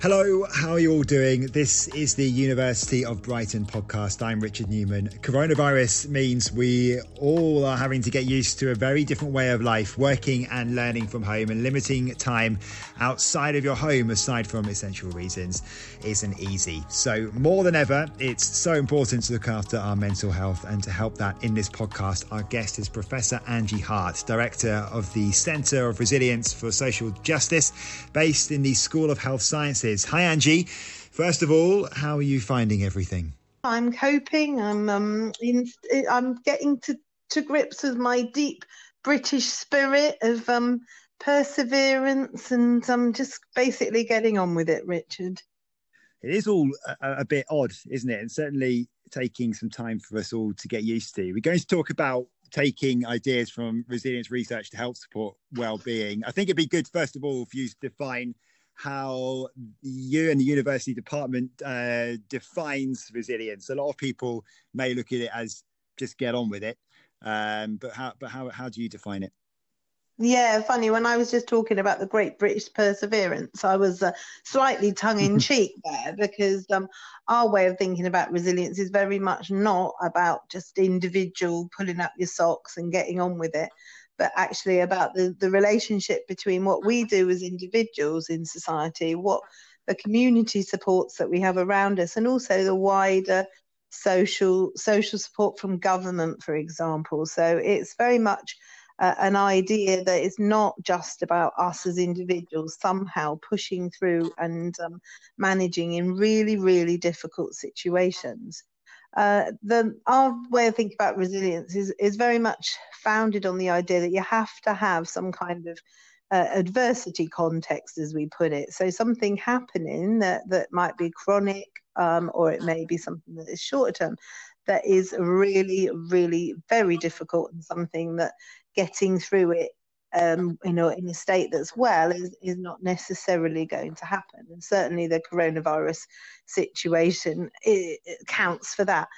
Hello, how are you all doing? This is the University of Brighton podcast. I'm Richard Newman. Coronavirus means we all are having to get used to a very different way of life, working and learning from home, and limiting time outside of your home, aside from essential reasons, isn't easy. So, more than ever, it's so important to look after our mental health. And to help that in this podcast, our guest is Professor Angie Hart, Director of the Centre of Resilience for Social Justice, based in the School of Health Sciences Hi, Angie. First of all, how are you finding everything? I'm coping. I'm um, in, I'm getting to, to grips with my deep British spirit of um, perseverance, and I'm just basically getting on with it, Richard. It is all a, a bit odd, isn't it? And certainly taking some time for us all to get used to. We're going to talk about taking ideas from resilience research to help support well-being. I think it'd be good, first of all, for you to define how you and the university department uh, defines resilience. A lot of people may look at it as just get on with it, um, but how but how how do you define it? Yeah, funny. When I was just talking about the Great British Perseverance, I was uh, slightly tongue in cheek there because um, our way of thinking about resilience is very much not about just individual pulling up your socks and getting on with it, but actually about the, the relationship between what we do as individuals in society, what the community supports that we have around us, and also the wider social social support from government, for example. So it's very much uh, an idea that is not just about us as individuals somehow pushing through and um, managing in really, really difficult situations. Uh, the our way of thinking about resilience is is very much founded on the idea that you have to have some kind of uh, adversity context, as we put it. So something happening that that might be chronic, um, or it may be something that is short term, that is really, really very difficult, and something that getting through it um, you know, in a state that's well is, is not necessarily going to happen. And certainly the coronavirus situation it, it counts for that.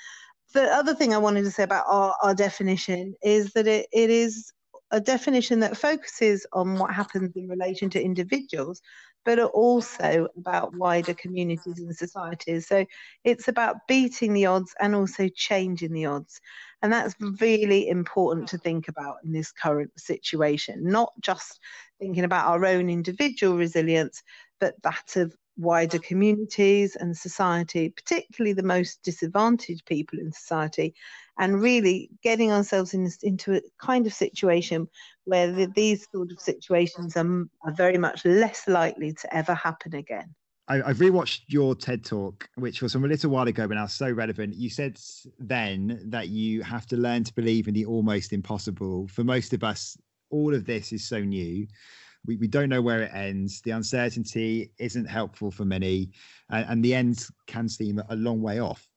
The other thing I wanted to say about our, our definition is that it, it is a definition that focuses on what happens in relation to individuals, but are also about wider communities and societies. So it's about beating the odds and also changing the odds. And that's really important to think about in this current situation, not just thinking about our own individual resilience, but that of wider communities and society, particularly the most disadvantaged people in society, and really getting ourselves in, into a kind of situation where the, these sort of situations are, are very much less likely to ever happen again. I, have rewatched your TED talk, which was from a little while ago, but now so relevant. You said then that you have to learn to believe in the almost impossible. For most of us, all of this is so new. We, we don't know where it ends. The uncertainty isn't helpful for many, and, and the end can seem a long way off.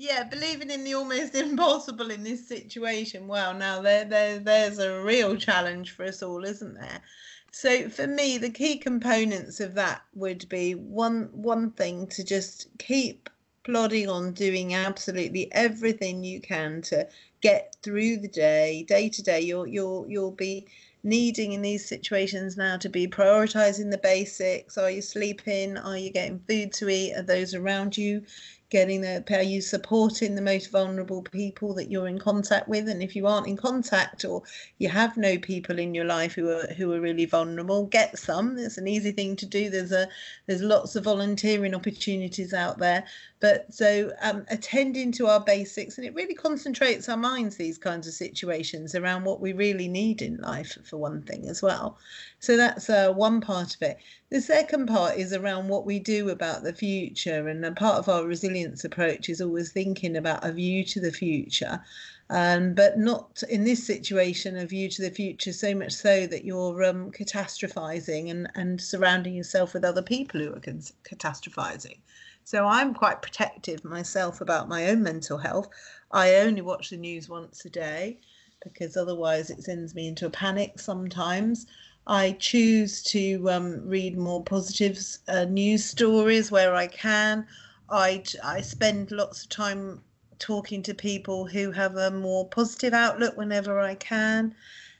Yeah, believing in the almost impossible in this situation. Well, now there, there, there's a real challenge for us all, isn't there? So for me, the key components of that would be one one thing to just keep plodding on, doing absolutely everything you can to get through the day, day to day. You'll you'll you'll be needing in these situations now to be prioritizing the basics. Are you sleeping? Are you getting food to eat? Are those around you getting the are you supporting the most vulnerable people that you're in contact with. And if you aren't in contact or you have no people in your life who are who are really vulnerable get some. It's an easy thing to do. There's a there's lots of volunteering opportunities out there. But so um, attending to our basics and it really concentrates our minds these kinds of situations around what we really need in life for one thing as well so that's uh, one part of it. The second part is around what we do about the future. And a part of our resilience approach is always thinking about a view to the future. Um, but not in this situation, a view to the future, so much so that you're um, catastrophizing and, and surrounding yourself with other people who are catastrophizing. So I'm quite protective myself about my own mental health. I only watch the news once a day because otherwise it sends me into a panic sometimes. I choose to um, read more positive uh, news stories where I can. I, I spend lots of time talking to people who have a more positive outlook whenever I can,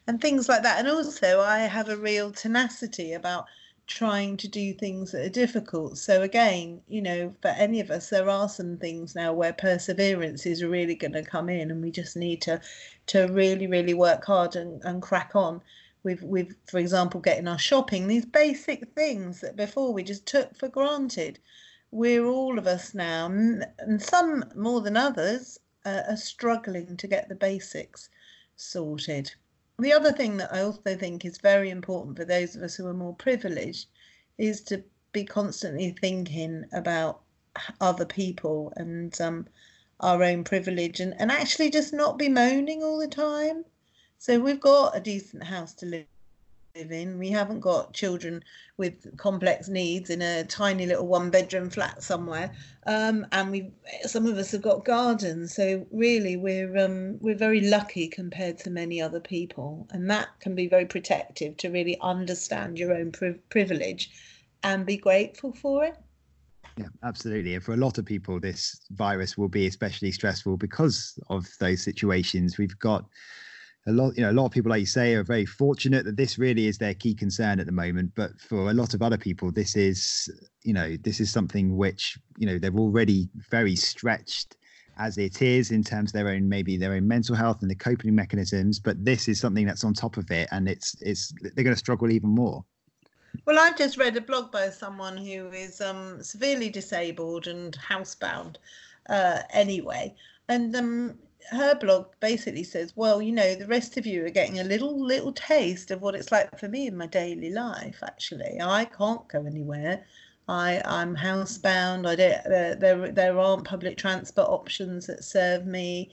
and things like that. And also, I have a real tenacity about trying to do things that are difficult. So again, you know, for any of us, there are some things now where perseverance is really going to come in, and we just need to to really, really work hard and, and crack on. With, with, for example, getting our shopping, these basic things that before we just took for granted. We're all of us now, and some more than others, uh, are struggling to get the basics sorted the other thing that I also think is very important for those of us who are more privileged is to be constantly thinking about other people and um, our own privilege and, and actually just not be moaning all the time. So we've got a decent house to live in. We haven't got children with complex needs in a tiny little one bedroom flat somewhere. Um, and we some of us have got gardens. So really we're um, we're very lucky compared to many other people. And that can be very protective to really understand your own pri- privilege and be grateful for it. Yeah, absolutely. And for a lot of people, this virus will be especially stressful because of those situations. We've got a lot you know a lot of people like you say are very fortunate that this really is their key concern at the moment but for a lot of other people this is you know this is something which you know they're already very stretched as it is in terms of their own maybe their own mental health and the coping mechanisms but this is something that's on top of it and it's it's they're going to struggle even more. Well i've just read a blog by someone who is um, severely disabled and housebound uh, anyway and um, her blog basically says, well, you know, the rest of you are getting a little little taste of what it's like for me in my daily life. Actually, I can't go anywhere. I I'm housebound. I don't. There there aren't public transport options that serve me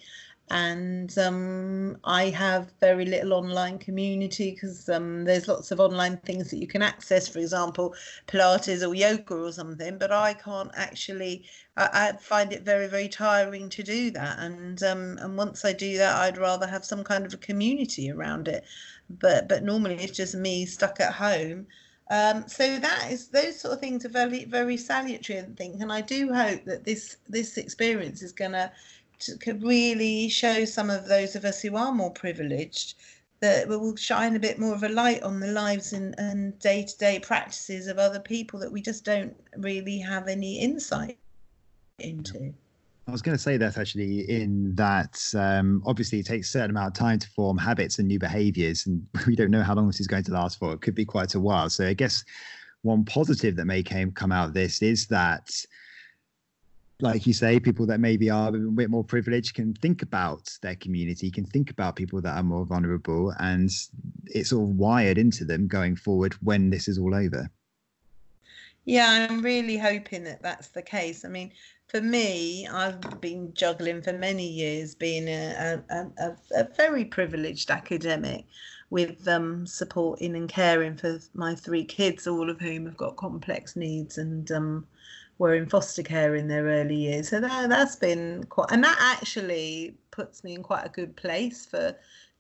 and um, I have very little online community because um, there's lots of online things that you can access, for example, Pilates or yoga or something. But I can't actually. I, I find it very very tiring to do that, and um, and once I do that, I'd rather have some kind of a community around it. But but normally it's just me stuck at home. Um, so that is those sort of things are very very salutary, I think, and I do hope that this this experience is going to could really show some of those of us who are more privileged that will shine a bit more of a light on the lives and, and day-to-day practices of other people that we just don't really have any insight into. I was going to say that actually, in that um, obviously it takes a certain amount of time to form habits and new behaviors, and we don't know how long this is going to last for. It could be quite a while. So I guess one positive that may came come out of this is that like you say, people that maybe are a bit more privileged can think about their community, can think about people that are more vulnerable, and it's all wired into them going forward when this is all over. Yeah, I'm really hoping that that's the case. I mean, for me, I've been juggling for many years, being a, a, a, a very privileged academic with um, supporting and caring for my three kids, all of whom have got complex needs and um, were in foster care in their early years. So that, that's been quite, and that actually puts me in quite a good place for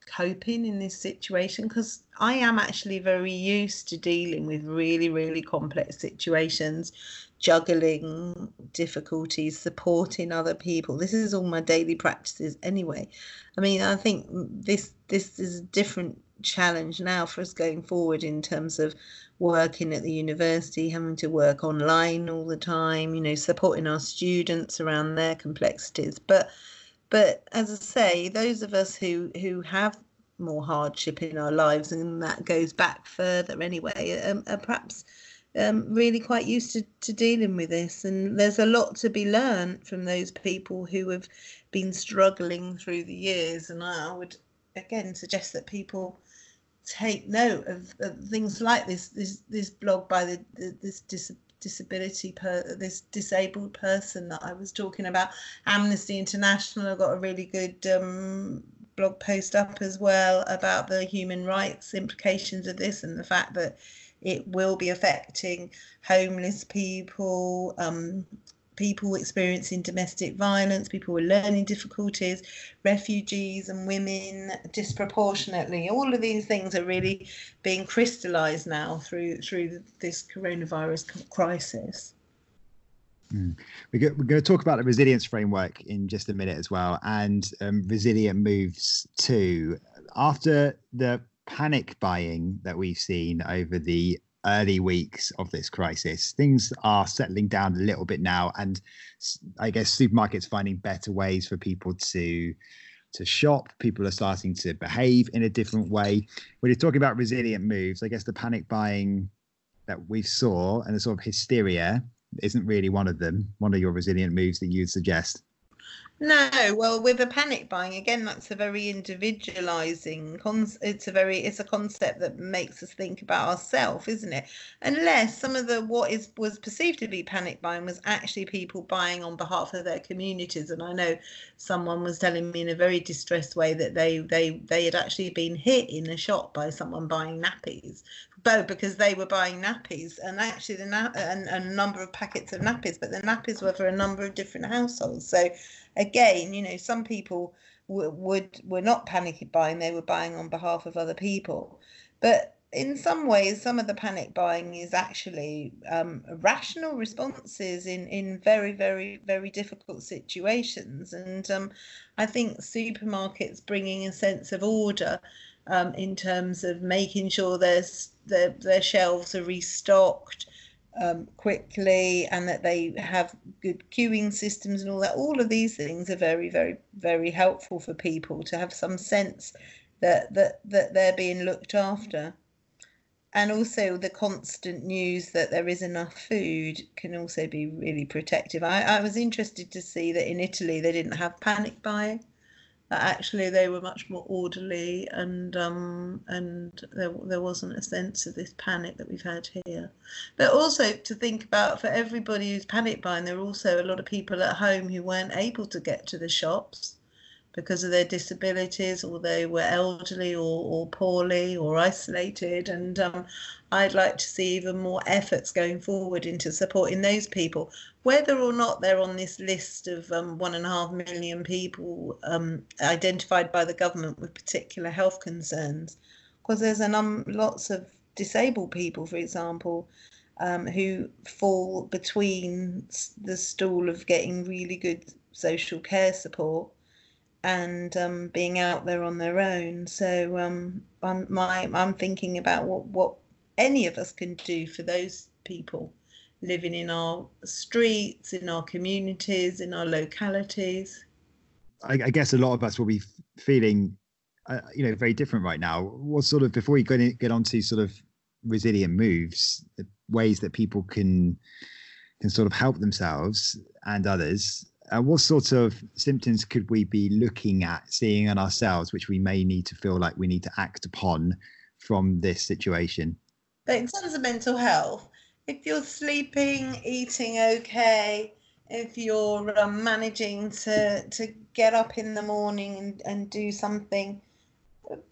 coping in this situation because I am actually very used to dealing with really, really complex situations, juggling difficulties, supporting other people. This is all my daily practices anyway. I mean, I think this this is a different challenge now for us going forward in terms of working at the university, having to work online all the time, you know, supporting our students around their complexities. But but as I say, those of us who who have more hardship in our lives, and that goes back further anyway, um, are perhaps um, really quite used to, to dealing with this. And there's a lot to be learned from those people who have been struggling through the years. And I would again suggest that people take note of, of things like this this this blog by the, the this dis, disability per this disabled person that I was talking about. Amnesty International have got a really good um, blog post up as well about the human rights implications of this and the fact that it will be affecting homeless people, um, people experiencing domestic violence, people with learning difficulties, refugees and women disproportionately. All of these things are really being crystallized now through through this coronavirus crisis. Mm. We're, going to talk about the resilience framework in just a minute as well, and um, resilient moves too. After the panic buying that we've seen over the early weeks of this crisis. Things are settling down a little bit now, and I guess supermarkets finding better ways for people to to shop. People are starting to behave in a different way. When you're talking about resilient moves, I guess the panic buying that we saw and the sort of hysteria isn't really one of them. One of your resilient moves that you'd suggest. No, well, with a panic buying, again, that's a very individualizing. It's a very, it's a concept that makes us think about ourselves, isn't it? Unless some of the what is was perceived to be panic buying was actually people buying on behalf of their communities. And I know someone was telling me in a very distressed way that they they they had actually been hit in a shop by someone buying nappies both because they were buying nappies and actually the na- and a number of packets of nappies, but the nappies were for a number of different households. So again, you know, some people w- would were not panic buying; they were buying on behalf of other people. But in some ways, some of the panic buying is actually um, rational responses in in very, very, very difficult situations. And um, I think supermarkets bringing a sense of order um, in terms of making sure their, their their shelves are restocked um, quickly and that they have good queuing systems and all that. All of these things are very, very, very helpful for people to have some sense that that that they're being looked after. And also the constant news that there is enough food can also be really protective. I, I was interested to see that in Italy they didn't have panic buying that actually they were much more orderly and um, and there, there wasn't a sense of this panic that we've had here. But also to think about for everybody who's panic buying, there are also a lot of people at home who weren't able to get to the shops because of their disabilities or they were elderly or, or poorly or isolated. And um, I'd like to see even more efforts going forward into supporting those people, whether or not they're on this list of um, one and a half million people um, identified by the government with particular health concerns. Because there's a num- lots of disabled people, for example, um, who fall between the stool of getting really good social care support and um, being out there on their own. So um, I'm my I'm thinking about what what any of us can do for those people living in our streets, in our communities, in our localities. I, I guess a lot of us will be feeling, uh, you know, very different right now. What sort of before we get get on to sort of resilient moves, ways that people can can sort of help themselves and others uh, what sort of symptoms could we be looking at seeing in ourselves which we may need to feel like we need to act upon from this situation? But in terms of mental health if you're sleeping eating okay if you're um, managing to to get up in the morning and, and do something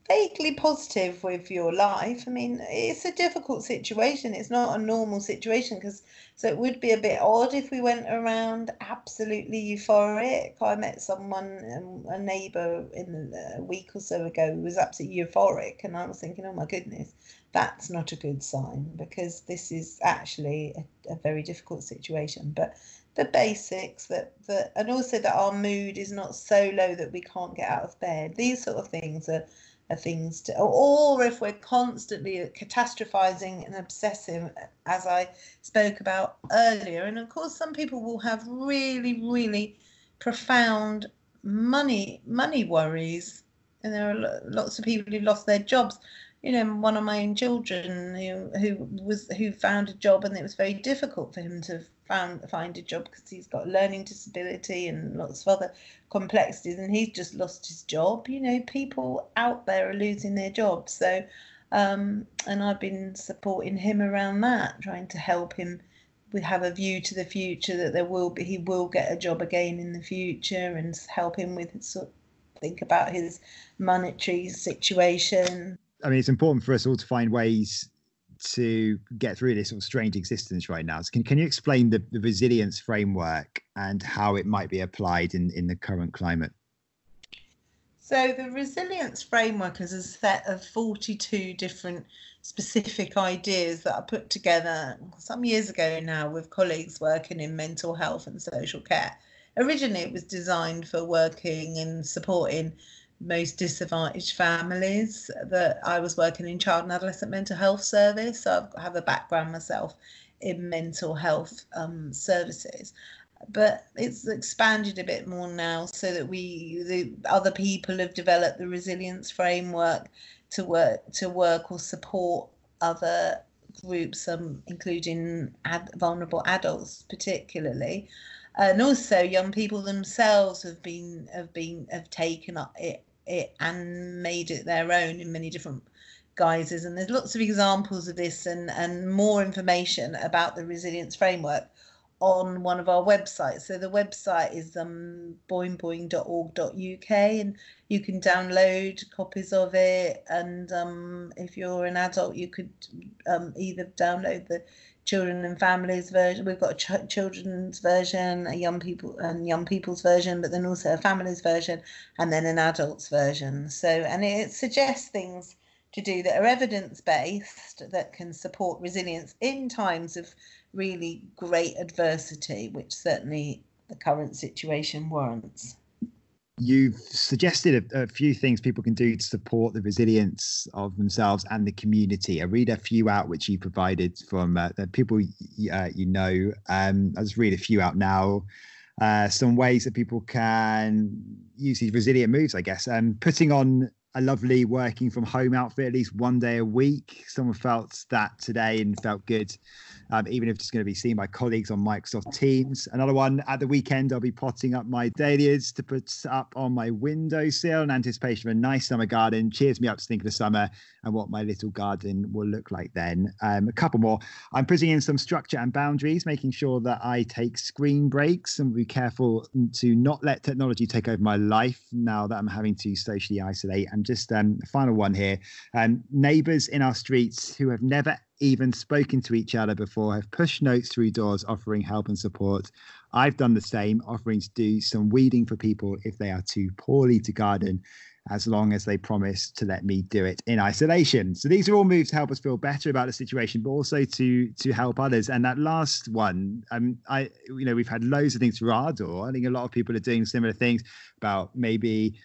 vaguely positive with your life. I mean, it's a difficult situation. It's not a normal situation because so it would be a bit odd if we went around absolutely euphoric. I met someone, um, a neighbour, in a week or so ago who was absolutely euphoric, and I was thinking, oh my goodness, that's not a good sign because this is actually a, a very difficult situation. But the basics that that and also that our mood is not so low that we can't get out of bed. These sort of things are are things to or if we're constantly catastrophizing and obsessive as i spoke about earlier. And of course some people will have really really profound money money worries. And there are lots of people who lost their jobs. You know, one of my own children who, who was who found a job and it was very difficult for him to found find a job because he's got a learning disability and lots of other complexities and he's just lost his job. You know, people out there are losing their jobs. So um, and I've been supporting him around that, trying to help him we have a view to the future that there will be he will get a job again in the future and help him with sort think about his monetary situation I mean, it's important for us all to find ways to get through this sort of strange existence right now. So can, can you explain the, the resilience framework and how it might be applied in, in the current climate? So the resilience framework is a set of 42 different specific ideas that are put together some years ago now with colleagues working in mental health and social care. Originally, it was designed for working and supporting most disadvantaged families that I was working in child and adolescent mental health service. So I have a background myself in mental health um, services. But it's expanded a bit more now so that we, the other people have developed the resilience framework to work to work or support other groups, um, including ad- vulnerable adults, particularly, and also young people themselves have been have been have taken up it it and made it their own in many different guises. And there's lots of examples of this and and more information about the resilience framework on one of our websites. So the website is um, boingboing.org.uk and you can download copies of it. And um, if you're an adult, you could um, either download the children and families version. We've got a ch- children's version, a young people and young people's version, but then also a families version, and then an adults version. So, and it suggests things to do that are evidence based that can support resilience in times of really great adversity, which certainly the current situation warrants. You've suggested a, a, few things people can do to support the resilience of themselves and the community. I read a few out which you provided from uh, the people uh, you know. Um, I'll just read a few out now. Uh, some ways that people can use these resilient moves, I guess. Um, putting on a lovely working from home outfit at least one day a week. Someone felt that today and felt good um, even if it's going to be seen by colleagues on Microsoft Teams. Another one at the weekend, I'll be potting up my dahlias to put up on my windowsill in anticipation of a nice summer garden. Cheers me up to think of the summer and what my little garden will look like then. Um, a couple more. I'm putting in some structure and boundaries, making sure that I take screen breaks and be careful to not let technology take over my life now that I'm having to socially isolate. And just um, final one here um, neighbors in our streets who have never even spoken to each other before, have pushed notes through doors offering help and support. I've done the same, offering to do some weeding for people if they are too poorly to garden, as long as they promise to let me do it in isolation. So these are all moves to help us feel better about the situation, but also to to help others. And that last one, um, I you know we've had loads of things through our door. I think a lot of people are doing similar things about maybe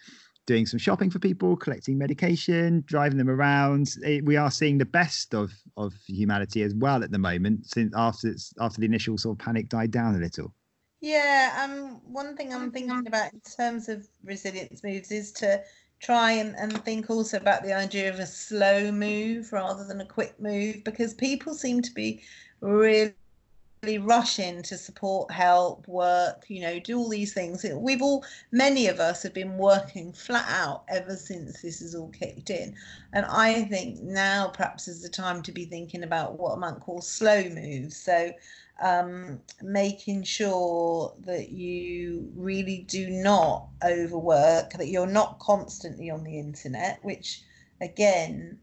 doing some shopping for people, collecting medication, driving them around. It, we are seeing the best of of humanity as well at the moment, since after after the initial sort of panic died down a little. Yeah, um, one thing I'm thinking about in terms of resilience moves is to try and, and think also about the idea of a slow move rather than a quick move because people seem to be really rush in to support, help, work, you know, do all these things. We've all, many of us have been working flat out ever since this has all kicked in. And I think now perhaps is the time to be thinking about what I might call slow moves. So, um, making sure that you really do not overwork, that you're not constantly on the internet, which again,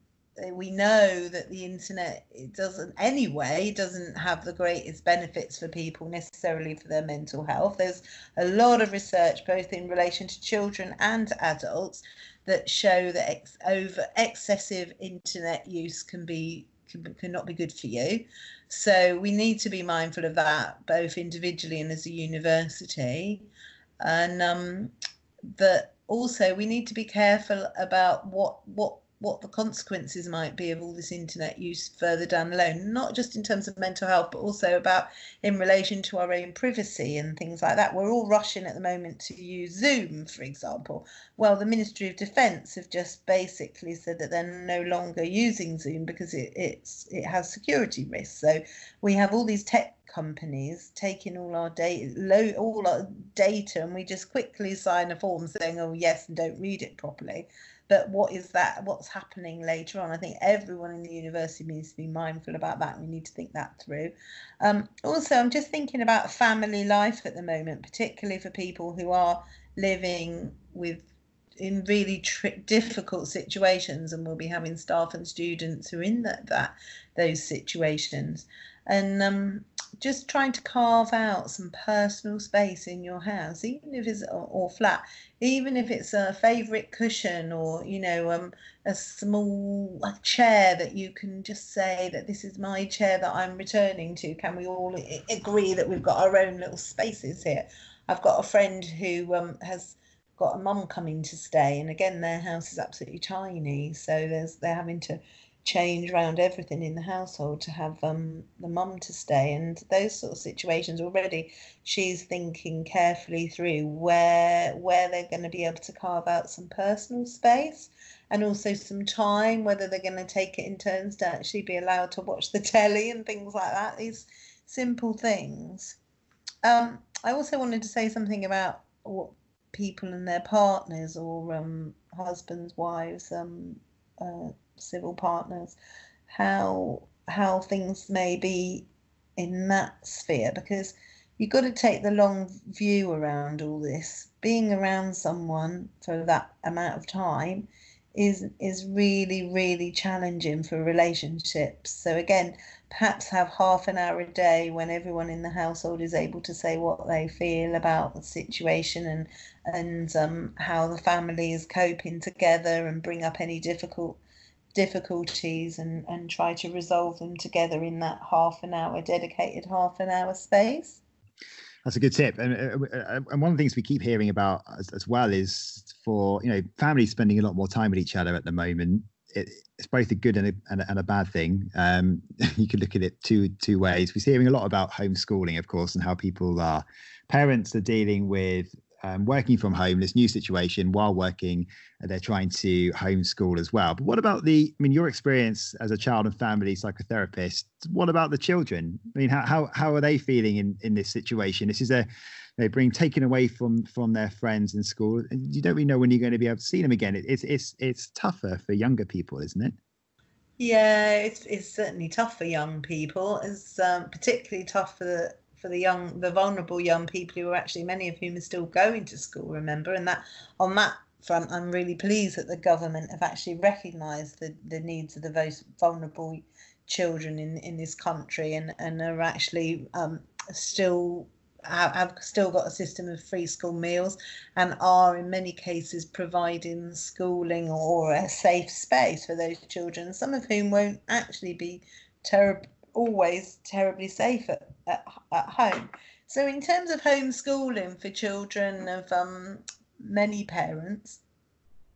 we know that the internet it doesn't anyway doesn't have the greatest benefits for people necessarily for their mental health. There's a lot of research both in relation to children and adults that show that ex- over excessive internet use can be can, cannot be good for you. So we need to be mindful of that both individually and as a university. And um, that also we need to be careful about what what what the consequences might be of all this internet use further down the line, not just in terms of mental health, but also about in relation to our own privacy and things like that. We're all rushing at the moment to use Zoom, for example. Well, the Ministry of Defence have just basically said that they're no longer using Zoom because it, it's it has security risks. So we have all these tech companies taking all our data, all our data, and we just quickly sign a form saying, "Oh yes," and don't read it properly but what is that what's happening later on? I think everyone in the university needs to be mindful about that we need to think that through. Um, also i'm just thinking about family life at the moment particularly for people who are living with in really tri- difficult situations and we'll be having staff and students who are in that, that those situations and um, just trying to carve out some personal space in your house, even if it's or, flat, even if it's a favorite cushion or you know um, a small chair that you can just say that this is my chair that I'm returning to. Can we all agree that we've got our own little spaces here? I've got a friend who um, has got a mum coming to stay, and again, their house is absolutely tiny, so there's they're having to change around everything in the household to have um, the mum to stay and those sort of situations already she's thinking carefully through where where they're going to be able to carve out some personal space and also some time whether they're going to take it in turns to actually be allowed to watch the telly and things like that these simple things. Um, i also wanted to say something about what people and their partners or um, husbands wives um, uh, civil partners, how how things may be in that sphere because you've got to take the long view around all this. Being around someone for that amount of time is is really really challenging for relationships. So again, perhaps have half an hour a day when everyone in the household is able to say what they feel about the situation and and um, how the family is coping together and bring up any difficult difficulties and, and try to resolve them together in that half an hour, dedicated half an hour space. That's a good tip, and uh, uh, and one of the things we keep hearing about as, as well is for you know families spending a lot more time with each other at the moment. It, it's both a good and a, and a, and a bad thing. Um, you could look at it two two ways. We're hearing a lot about homeschooling, of course, and how people are parents are dealing with um, working from home, this new situation while working, they're trying to homeschool as well. But what about the, I mean, your experience as a child and family psychotherapist, what about the children? I mean, how, how, how are they feeling in, in this situation? This is a, they being taken away from from their friends in school and you don't really know when you're going to be able to see them again it, it's it's it's tougher for younger people isn't it yeah it's it's certainly tough for young people it's um, particularly tough for the for the young, the vulnerable young people who are actually many of whom are still going to school. Remember, and that on that front, I'm really pleased that the government have actually recognised the the needs of the most vulnerable children in in this country, and and are actually um, still have, have still got a system of free school meals and are in many cases providing schooling or a safe space for those children, some of whom won't actually be terrible always terribly safe at, at, at home. So, in terms of homeschooling for children of um, many parents,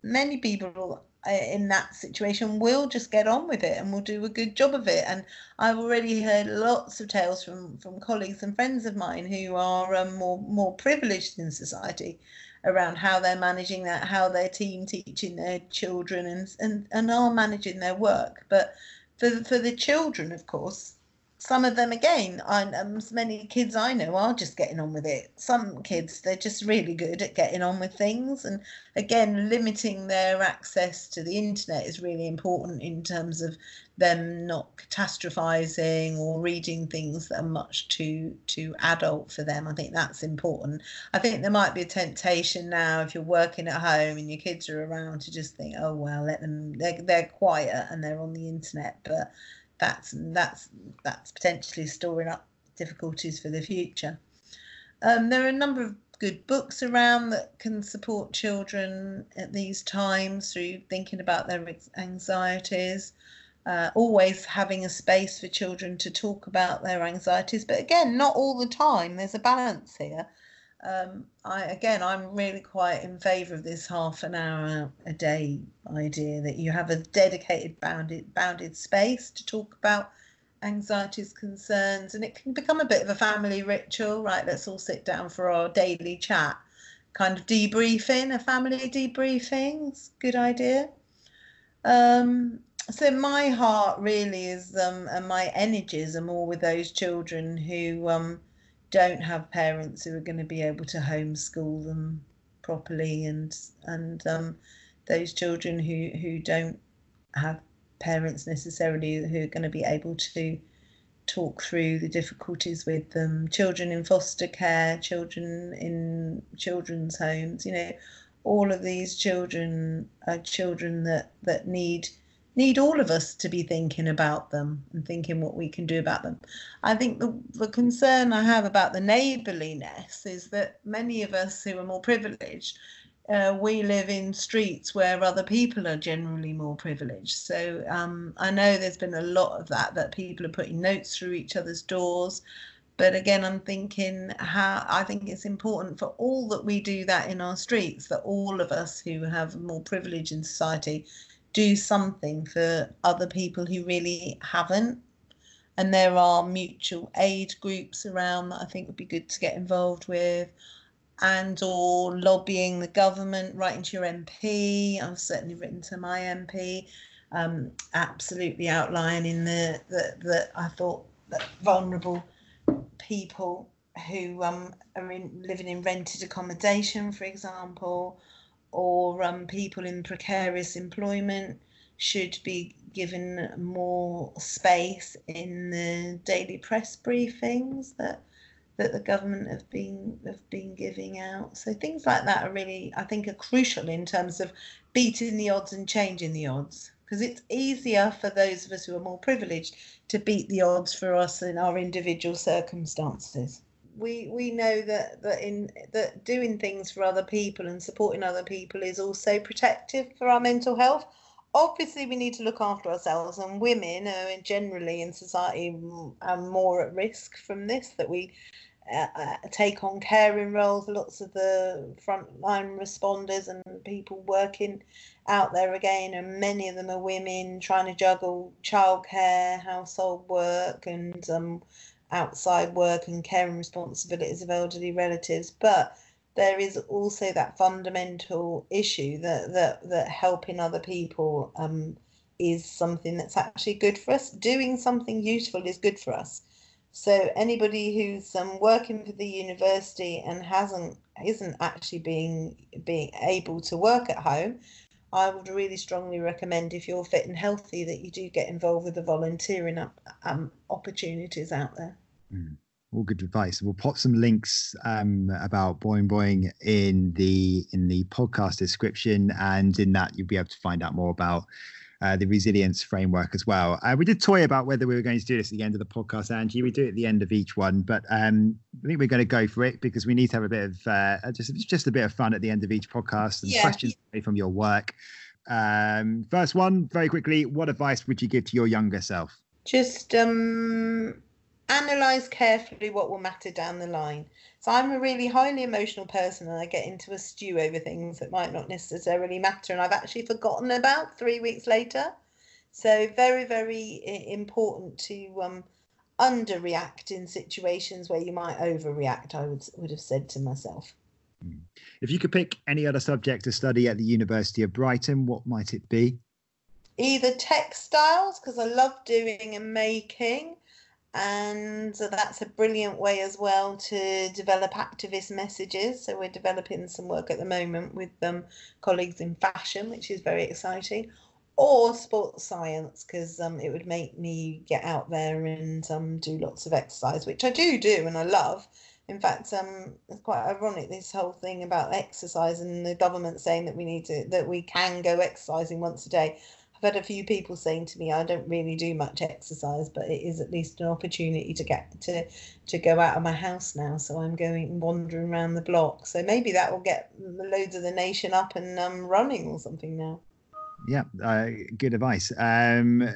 many people uh, in that situation will just get on with it and will do a good job of it. And I've already heard lots of tales from, from colleagues and friends of mine who are um, more more privileged in society around how they're managing that, how their team teaching their children and and, and are managing their work. But for for the children, of course, some of them again, I, um, many kids I know are just getting on with it. Some kids they're just really good at getting on with things, and again, limiting their access to the internet is really important in terms of them not catastrophizing or reading things that are much too too adult for them. I think that's important. I think there might be a temptation now if you're working at home and your kids are around to just think, oh well, let them they're they're quiet and they're on the internet, but that's that's that's potentially storing up difficulties for the future. Um, there are a number of good books around that can support children at these times through thinking about their anxieties uh, always having a space for children to talk about their anxieties, but again, not all the time. There's a balance here. Um, I again, I'm really quite in favour of this half an hour a day idea that you have a dedicated bounded bounded space to talk about anxieties, concerns, and it can become a bit of a family ritual. Right, let's all sit down for our daily chat, kind of debriefing, a family debriefing. It's a good idea. Um, so my heart really is um, and my energies are more with those children who um, don't have parents who are going to be able to homeschool them properly and and um, those children who who don't have parents necessarily who are going to be able to talk through the difficulties with them. Children in foster care children in children's homes you know all of these children are children that that need need all of us to be thinking about them and thinking what we can do about them. I think the, the concern I have about the neighbourliness is that many of us who are more privileged, uh, we live in streets where other people are generally more privileged. So um, I know there's been a lot of that, that people are putting notes through each other's doors. but again i'm thinking how i think it's important for all that we do that in our streets that all of us who have more privilege in society do something for other people who really haven't. And there are mutual aid groups around that i think would be good to get involved with and or lobbying the government writing to your mp i've certainly written to my mp um, absolutely outlining the that i thought that vulnerable people who um, are in, living in rented accommodation, for example, or um, people in precarious employment should be given more space in the daily press briefings that that the government have been have been giving out. So things like that are really, I think, are crucial in terms of beating the odds and changing the odds because it's easier for those of us who are more privileged to beat the odds for us in our individual circumstances. We we know that that in that doing things for other people and supporting other people is also protective for our mental health. Obviously, we need to look after ourselves, and women are generally in society are more at risk from this. That we uh, uh, take on caring roles. Lots of the frontline responders and people working out there again, and many of them are women trying to juggle childcare, household work, and um, outside work and care and responsibilities of elderly relatives. But there is also that fundamental issue that that that helping other people um, is something that's actually good for us. Doing something useful is good for us. So anybody who's um, working for the university and hasn't isn't actually being being able to work at home, I would really strongly recommend if you're fit and healthy that you do get involved with the volunteering um, opportunities out there. Mm. All good advice. We'll pop some links um, about Boing Boing in the in the podcast description, and in that you'll be able to find out more about uh, the resilience framework as well. Uh, we did toy about whether we were going to do this at the end of the podcast, Angie. We do it at the end of each one, but um, I think we're going to go for it because we need to have a bit of uh, just just a bit of fun at the end of each podcast and yeah. questions from your work. Um, first one, very quickly, what advice would you give to your younger self? Just um, analyze carefully what will matter down the line. So I'm a really highly emotional person and I get into a stew over things that might not necessarily matter and I've actually forgotten about three weeks later. So very, very important to um, underreact in situations where you might overreact, I would, would have said to myself. Hmm. If you could pick any other subject to study at the University of Brighton, what might it be? Either textiles, because I love doing and making, and that's a brilliant way as well to develop activist messages. So we're developing some work at the moment with um, colleagues in fashion, which is very exciting, or sports science because um, it would make me get out there and um, do lots of exercise, which I do do and I love. In fact, um, it's quite ironic this whole thing about exercise and the government saying that we need to that we can go exercising once a day. I've had a few people saying to me, I don't really do much exercise, but it is at least an opportunity to get to to go out of my house now. So I'm going wandering around the block. So maybe that will get loads of the nation up and um, running or something now. Yeah, uh, good advice. Um,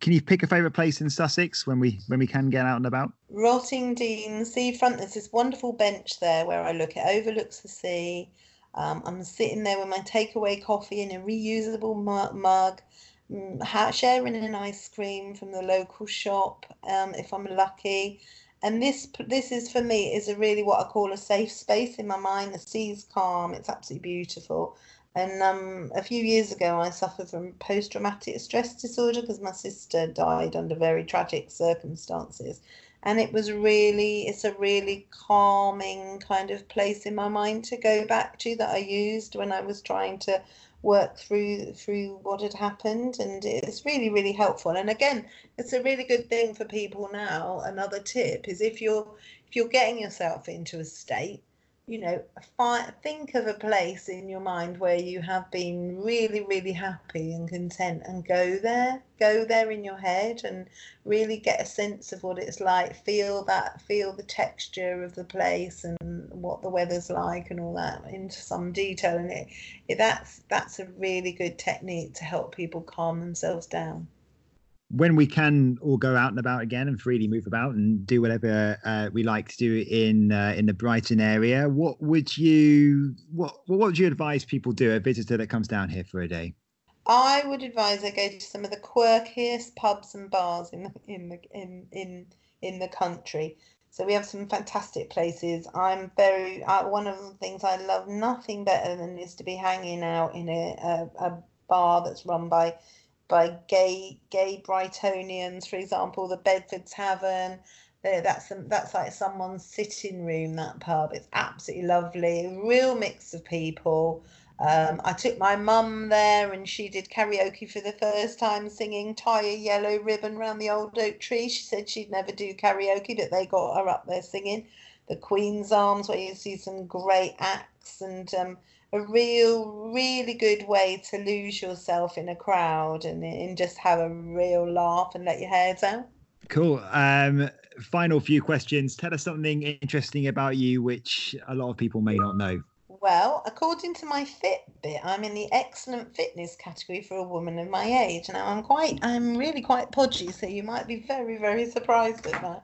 can you pick a favourite place in Sussex when we when we can get out and about? Rottingdean Seafront. There's this wonderful bench there where I look. It overlooks the sea. Um, I'm sitting there with my takeaway coffee in a reusable mug, mm, sharing an ice cream from the local shop um, if I'm lucky. And this this is for me is a really what I call a safe space in my mind. The sea's calm. It's absolutely beautiful. And um, a few years ago, I suffered from post traumatic stress disorder because my sister died under very tragic circumstances and it was really it's a really calming kind of place in my mind to go back to that I used when I was trying to work through through what had happened. And it's really really helpful. And again it's a really good thing for people now. Another tip is if you're if you're getting yourself into a state you know, find, think of a place in your mind where you have been really, really happy and content and go there, go there in your head and really get a sense of what it's like. Feel that, feel the texture of the place and what the weather's like and all that into some detail. And it, it that's, that's a really good technique to help people calm themselves down. When we can all go out and about again and freely move about and do whatever uh, we like to do in uh, in the Brighton area, what would you what what would you advise people do a visitor that comes down here for a day? I would advise they go to some of the quirkiest pubs and bars in the, in the in in in the country. So we have some fantastic places. I'm very uh, one of the things I love nothing better than is to be hanging out in a, a, a bar that's run by by gay gay Brightonians, for example, the Bedford Tavern. That's that's like someone's sitting room. That pub. It's absolutely lovely. Real mix of people. Um, I took my mum there, and she did karaoke for the first time, singing "Tie a Yellow Ribbon Round the Old Oak Tree." She said she'd never do karaoke, but they got her up there singing. The Queen's Arms, where you see some great acts, and um, a real, really good way to lose yourself in a crowd and, and just have a real laugh and let your hair down. Cool. Um, final few questions. Tell us something interesting about you, which a lot of people may not know. Well, according to my Fitbit, I'm in the excellent fitness category for a woman of my age. Now, I'm quite, I'm really quite podgy, so you might be very, very surprised at that.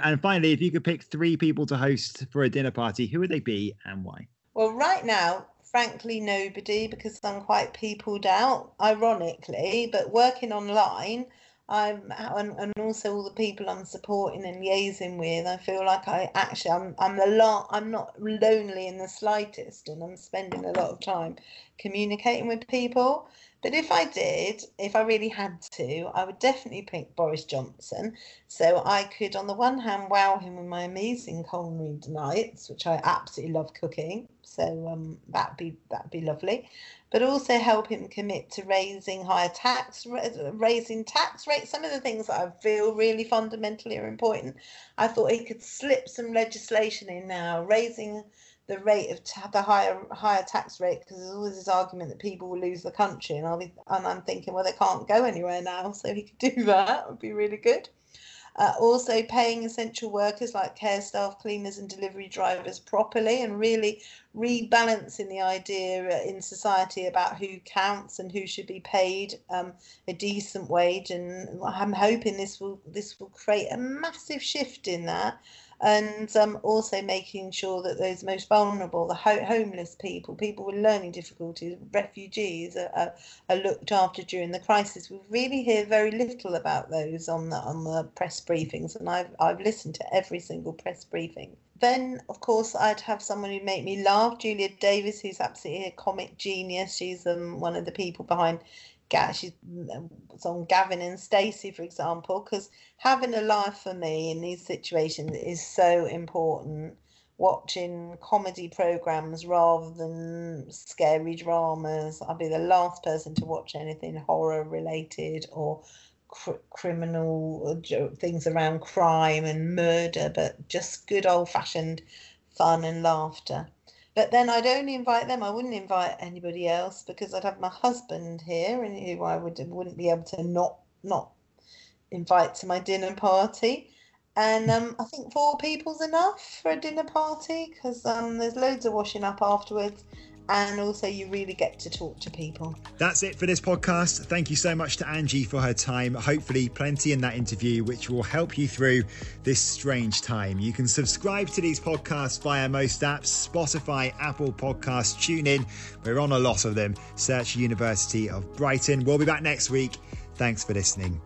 And finally, if you could pick three people to host for a dinner party, who would they be and why? Well, right now, frankly, nobody because I'm quite peopled out, ironically, but working online. I'm and, also all the people I'm supporting and liaising with. I feel like I actually I'm I'm the lot I'm not lonely in the slightest, and I'm spending a lot of time communicating with people. But if I did, if I really had to, I would definitely pick Boris Johnson. So I could, on the one hand, wow him with my amazing culinary delights, which I absolutely love cooking. So um, that'd be that'd be lovely. But also help him commit to raising higher tax, raising tax rates. Some of the things that I feel really fundamentally are important. I thought he could slip some legislation in now, raising the rate of the higher higher tax rate because there's always this argument that people will lose the country and I'll be and I'm thinking well they can't go anywhere now so he could do that would be really good. Uh, also paying essential workers like care staff, cleaners and delivery drivers properly and really rebalancing the idea in society about who counts and who should be paid um, a decent wage and I'm hoping this will this will create a massive shift in that and um, also making sure that those most vulnerable, the ho- homeless people, people with learning difficulties, refugees, are, are, are, looked after during the crisis. We really hear very little about those on the on the press briefings, and I've I've listened to every single press briefing. Then, of course, I'd have someone who make me laugh. Julia Davis, who's absolutely a comic genius. She's um, one of the people behind she's on Gavin and Stacey, for example, because having a life for me in these situations is so important. Watching comedy programs rather than scary dramas. I'll be the last person to watch anything horror related or cr- criminal uh, things around crime and murder, but just good old fashioned fun and laughter. But then I'd only invite them. I wouldn't invite anybody else because I'd have my husband here, and who I would wouldn't be able to not not invite to my dinner party. And um, I think four people's enough for a dinner party because um, there's loads of washing up afterwards, and also you really get to talk to people. That's it for this podcast. Thank you so much to Angie for her time. Hopefully, plenty in that interview, which will help you through this strange time. You can subscribe to these podcasts via most apps Spotify, Apple Podcasts, TuneIn. We're on a lot of them. Search University of Brighton. We'll be back next week. Thanks for listening.